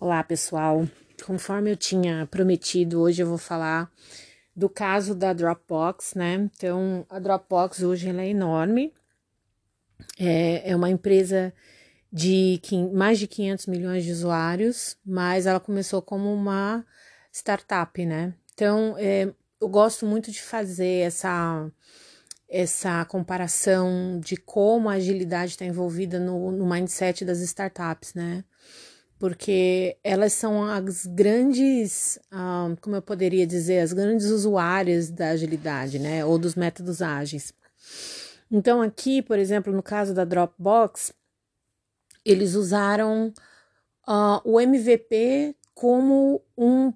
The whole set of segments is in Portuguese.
Olá, pessoal. Conforme eu tinha prometido, hoje eu vou falar do caso da Dropbox, né? Então, a Dropbox hoje ela é enorme. É, é uma empresa de mais de 500 milhões de usuários, mas ela começou como uma startup, né? Então, é, eu gosto muito de fazer essa essa comparação de como a agilidade está envolvida no, no mindset das startups, né? Porque elas são as grandes, ah, como eu poderia dizer, as grandes usuárias da agilidade, né, ou dos métodos ágeis. Então, aqui, por exemplo, no caso da Dropbox, eles usaram uh, o MVP como um,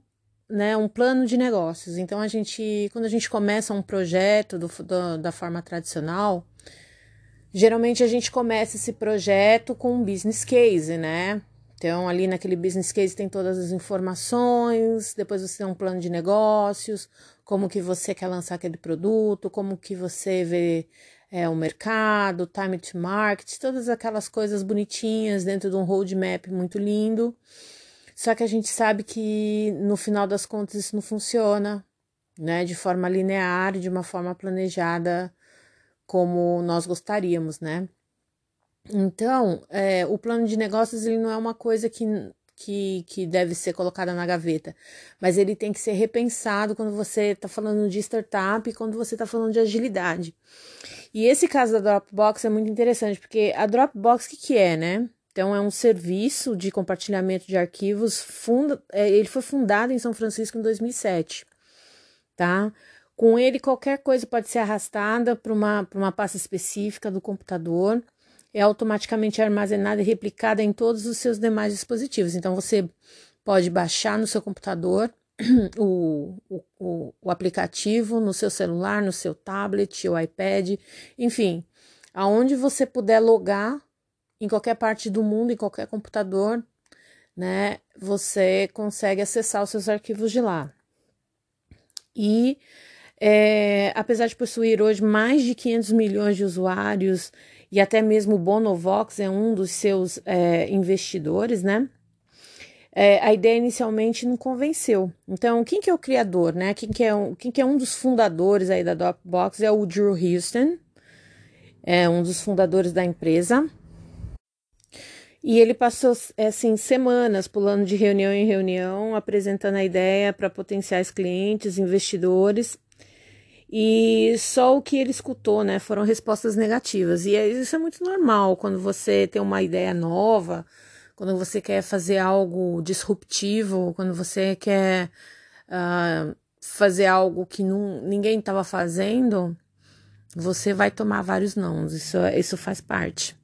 né, um plano de negócios. Então, a gente, quando a gente começa um projeto do, do, da forma tradicional, geralmente a gente começa esse projeto com um business case, né? Então, ali naquele business case tem todas as informações, depois você tem um plano de negócios, como que você quer lançar aquele produto, como que você vê é, o mercado, time to market, todas aquelas coisas bonitinhas dentro de um roadmap muito lindo. Só que a gente sabe que no final das contas isso não funciona, né, de forma linear, de uma forma planejada como nós gostaríamos, né? Então, é, o plano de negócios ele não é uma coisa que, que, que deve ser colocada na gaveta, mas ele tem que ser repensado quando você está falando de startup e quando você está falando de agilidade. E esse caso da Dropbox é muito interessante, porque a Dropbox, o que, que é, né? Então, é um serviço de compartilhamento de arquivos, funda, é, ele foi fundado em São Francisco em 2007, tá? Com ele, qualquer coisa pode ser arrastada para uma, uma pasta específica do computador é automaticamente armazenada e replicada em todos os seus demais dispositivos. Então, você pode baixar no seu computador o, o, o aplicativo, no seu celular, no seu tablet, o iPad, enfim, aonde você puder logar em qualquer parte do mundo, em qualquer computador, né, você consegue acessar os seus arquivos de lá. E é, apesar de possuir hoje mais de 500 milhões de usuários e até mesmo o Bonovox é um dos seus é, investidores, né? É, a ideia inicialmente não convenceu. Então, quem que é o criador, né? Quem que é um, quem que é um dos fundadores aí da Dropbox é o Drew Houston, é um dos fundadores da empresa. E ele passou assim semanas pulando de reunião em reunião, apresentando a ideia para potenciais clientes, investidores e só o que ele escutou, né, foram respostas negativas. E isso é muito normal quando você tem uma ideia nova, quando você quer fazer algo disruptivo, quando você quer uh, fazer algo que não, ninguém estava fazendo, você vai tomar vários nãos. Isso, isso faz parte.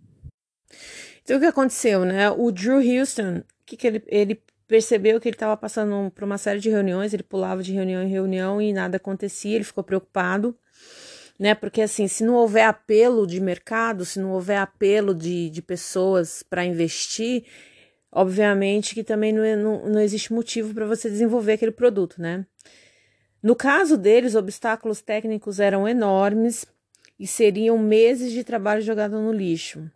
Então, o que aconteceu, né? O Drew Houston, que, que ele, ele percebeu que ele estava passando por uma série de reuniões, ele pulava de reunião em reunião e nada acontecia, ele ficou preocupado, né? Porque assim, se não houver apelo de mercado, se não houver apelo de, de pessoas para investir, obviamente que também não, é, não, não existe motivo para você desenvolver aquele produto, né? No caso deles, obstáculos técnicos eram enormes e seriam meses de trabalho jogado no lixo.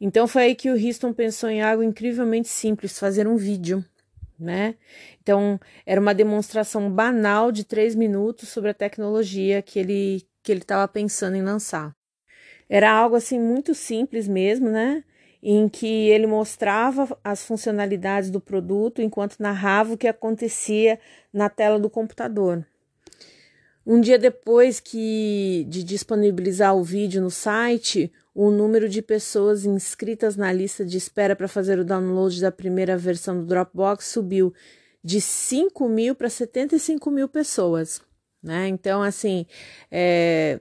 Então foi aí que o Houston pensou em algo incrivelmente simples, fazer um vídeo, né? Então era uma demonstração banal de três minutos sobre a tecnologia que ele que ele estava pensando em lançar. Era algo assim muito simples mesmo, né? Em que ele mostrava as funcionalidades do produto enquanto narrava o que acontecia na tela do computador. Um dia depois que de disponibilizar o vídeo no site, o número de pessoas inscritas na lista de espera para fazer o download da primeira versão do Dropbox subiu de 5 mil para 75 mil pessoas. Né? Então, assim, é...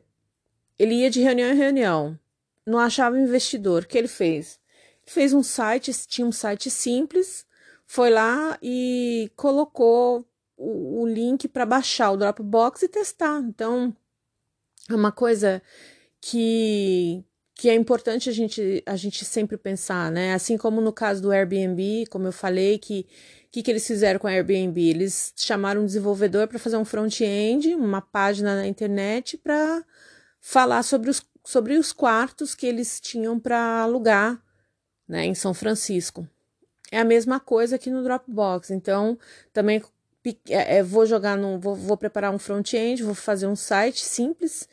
ele ia de reunião em reunião, não achava investidor. O que ele fez? Fez um site, tinha um site simples, foi lá e colocou o, o link para baixar o Dropbox e testar. Então, é uma coisa que, que é importante a gente, a gente sempre pensar, né? Assim como no caso do Airbnb, como eu falei, que que, que eles fizeram com o Airbnb? Eles chamaram um desenvolvedor para fazer um front-end, uma página na internet para falar sobre os, sobre os quartos que eles tinham para alugar né, em São Francisco. é a mesma coisa aqui no Dropbox. Então, também é, é, vou jogar no. Vou, vou preparar um front-end, vou fazer um site simples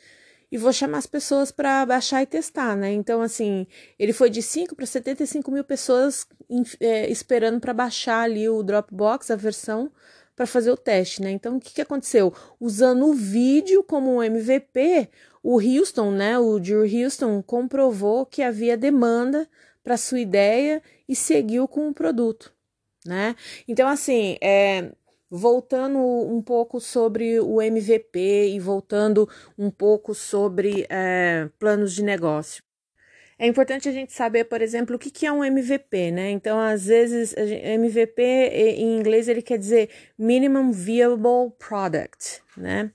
e vou chamar as pessoas para baixar e testar, né? Então, assim, ele foi de 5 para 75 mil pessoas é, esperando para baixar ali o Dropbox, a versão, para fazer o teste, né? Então, o que, que aconteceu? Usando o vídeo como um MVP, o Houston, né? O Drew Houston comprovou que havia demanda para sua ideia e seguiu com o produto, né? Então, assim, é, voltando um pouco sobre o MVP e voltando um pouco sobre é, planos de negócio. É importante a gente saber, por exemplo, o que, que é um MVP, né? Então, às vezes, MVP em inglês ele quer dizer Minimum Viable Product, né?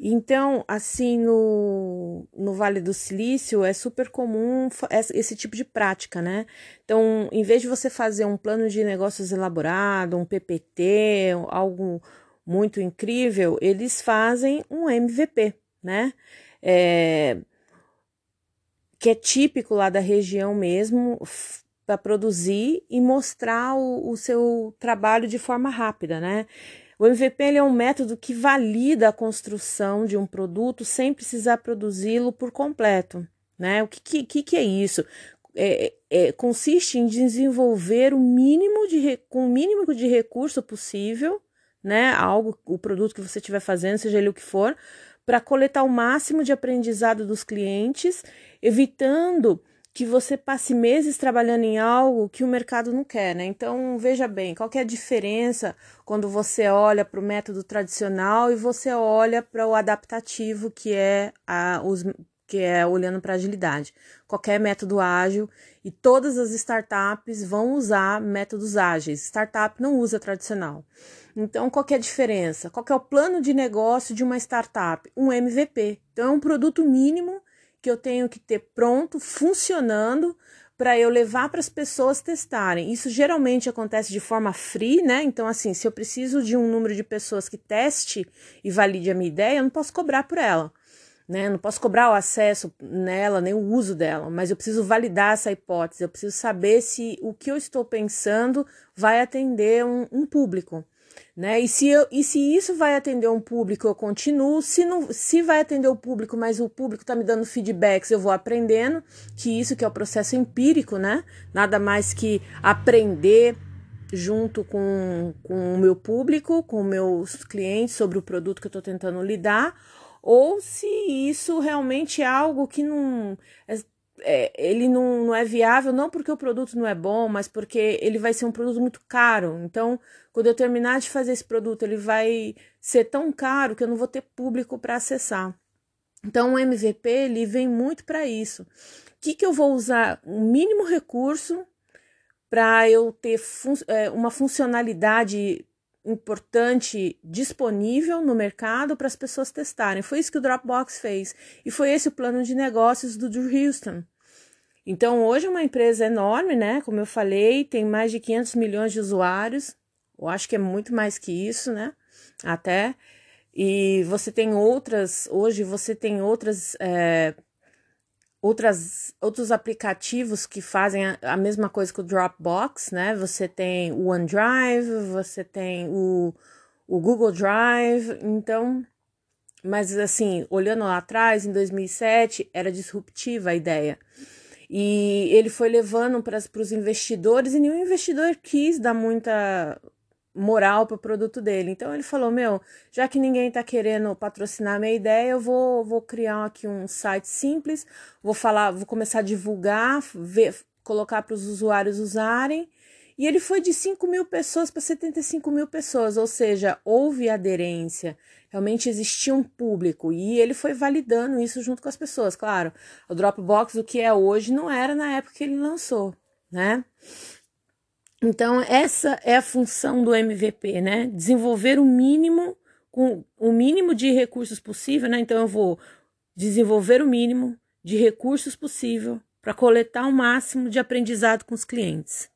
Então, assim, no, no Vale do Silício é super comum esse tipo de prática, né? Então, em vez de você fazer um plano de negócios elaborado, um PPT, algo muito incrível, eles fazem um MVP, né? É, que é típico lá da região mesmo, para produzir e mostrar o, o seu trabalho de forma rápida, né? O MVP é um método que valida a construção de um produto sem precisar produzi-lo por completo. Né? O que, que, que é isso? É, é, consiste em desenvolver o mínimo de com o mínimo de recurso possível, né? Algo, o produto que você estiver fazendo, seja ele o que for, para coletar o máximo de aprendizado dos clientes, evitando que você passe meses trabalhando em algo que o mercado não quer, né? Então, veja bem, qual é a diferença quando você olha para o método tradicional e você olha para o adaptativo, que é a, os, que é olhando para agilidade. Qualquer método ágil e todas as startups vão usar métodos ágeis. Startup não usa tradicional. Então, qual é a diferença? Qual é o plano de negócio de uma startup? Um MVP. Então, é um produto mínimo que eu tenho que ter pronto, funcionando, para eu levar para as pessoas testarem. Isso geralmente acontece de forma free, né? Então, assim, se eu preciso de um número de pessoas que teste e valide a minha ideia, eu não posso cobrar por ela. Né? Não posso cobrar o acesso nela, nem o uso dela, mas eu preciso validar essa hipótese, eu preciso saber se o que eu estou pensando vai atender um, um público né? E se, eu, e se isso vai atender um público, eu continuo. Se, não, se vai atender o público, mas o público está me dando feedbacks, eu vou aprendendo, que isso que é o processo empírico, né? Nada mais que aprender junto com, com o meu público, com meus clientes sobre o produto que eu estou tentando lidar, ou se isso realmente é algo que não. É, ele não, não é viável, não porque o produto não é bom, mas porque ele vai ser um produto muito caro. Então, quando eu terminar de fazer esse produto, ele vai ser tão caro que eu não vou ter público para acessar. Então, o MVP ele vem muito para isso. O que, que eu vou usar? O mínimo recurso para eu ter fun é, uma funcionalidade importante disponível no mercado para as pessoas testarem. Foi isso que o Dropbox fez e foi esse o plano de negócios do Drew Houston. Então, hoje é uma empresa enorme, né? Como eu falei, tem mais de 500 milhões de usuários. Eu acho que é muito mais que isso, né? Até. E você tem outras, hoje você tem outras é, outras, outros aplicativos que fazem a, a, mesma coisa que o Dropbox, né? Você tem o OneDrive, você tem o, o Google Drive, então, mas assim, olhando lá atrás, em 2007, era disruptiva a ideia. E ele foi levando para os investidores e nenhum investidor quis dar muita moral para o produto dele. Então ele falou: Meu, já que ninguém está querendo patrocinar a minha ideia, eu vou, vou criar aqui um site simples, vou falar, vou começar a divulgar, ver, colocar para os usuários usarem. E ele foi de 5 mil pessoas para 75 mil pessoas, ou seja, houve aderência, realmente existia um público e ele foi validando isso junto com as pessoas. Claro, o Dropbox, o que é hoje, não era na época que ele lançou, né? Então, essa é a função do MVP, né? Desenvolver o mínimo, com o mínimo de recursos possível, né? Então, eu vou desenvolver o mínimo de recursos possível para coletar o máximo de aprendizado com os clientes.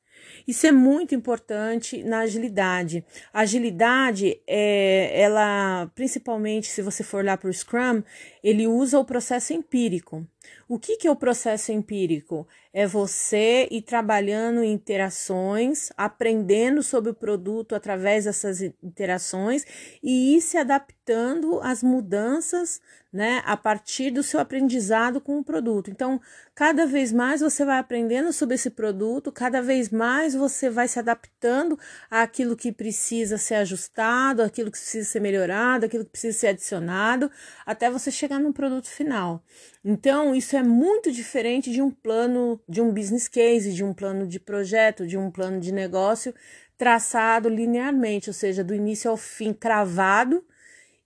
Isso é muito importante na agilidade. A agilidade, é, ela, principalmente se você for lá para o Scrum, ele usa o processo empírico. O que, que é o processo empírico? É você ir trabalhando em interações, aprendendo sobre o produto através dessas interações e ir se adaptando às mudanças, né, a partir do seu aprendizado com o produto. Então, cada vez mais você vai aprendendo sobre esse produto, cada vez mais você vai se adaptando àquilo que precisa ser ajustado, aquilo que precisa ser melhorado, aquilo que precisa ser adicionado, até você chegar no produto final. Então, isso é muito diferente de um plano, de um business case, de um plano de projeto, de um plano de negócio traçado linearmente, ou seja, do início ao fim cravado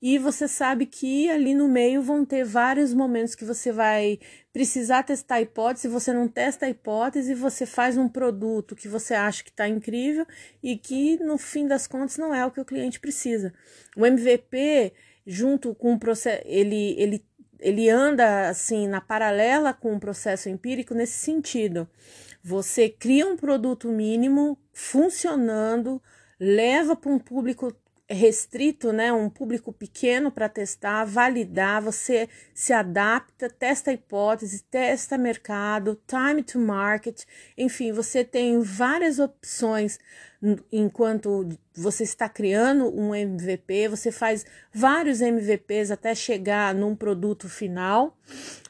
e você sabe que ali no meio vão ter vários momentos que você vai precisar testar a hipótese, você não testa a hipótese, você faz um produto que você acha que está incrível e que no fim das contas não é o que o cliente precisa. O MVP, junto com o processo, ele, ele, ele anda assim na paralela com o processo empírico nesse sentido. Você cria um produto mínimo funcionando, leva para um público restrito, né, um público pequeno para testar, validar, você se adapta, testa hipótese, testa mercado, time to market, enfim, você tem várias opções enquanto você está criando um MVP, você faz vários MVPs até chegar num produto final.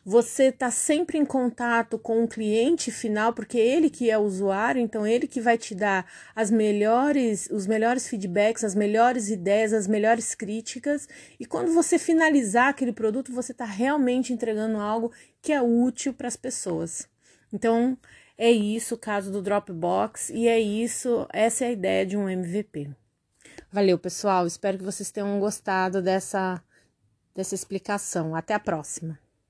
Você está sempre em contato com o cliente final, porque ele que é o usuário, então ele que vai te dar as melhores, os melhores feedbacks, as melhores ideias, as melhores críticas. E quando você finalizar aquele produto, você está realmente entregando algo que é útil para as pessoas. Então, é isso o caso do Dropbox e é isso, essa é a ideia de um MVP. Valeu, pessoal. Espero que vocês tenham gostado dessa dessa explicação. Até a próxima.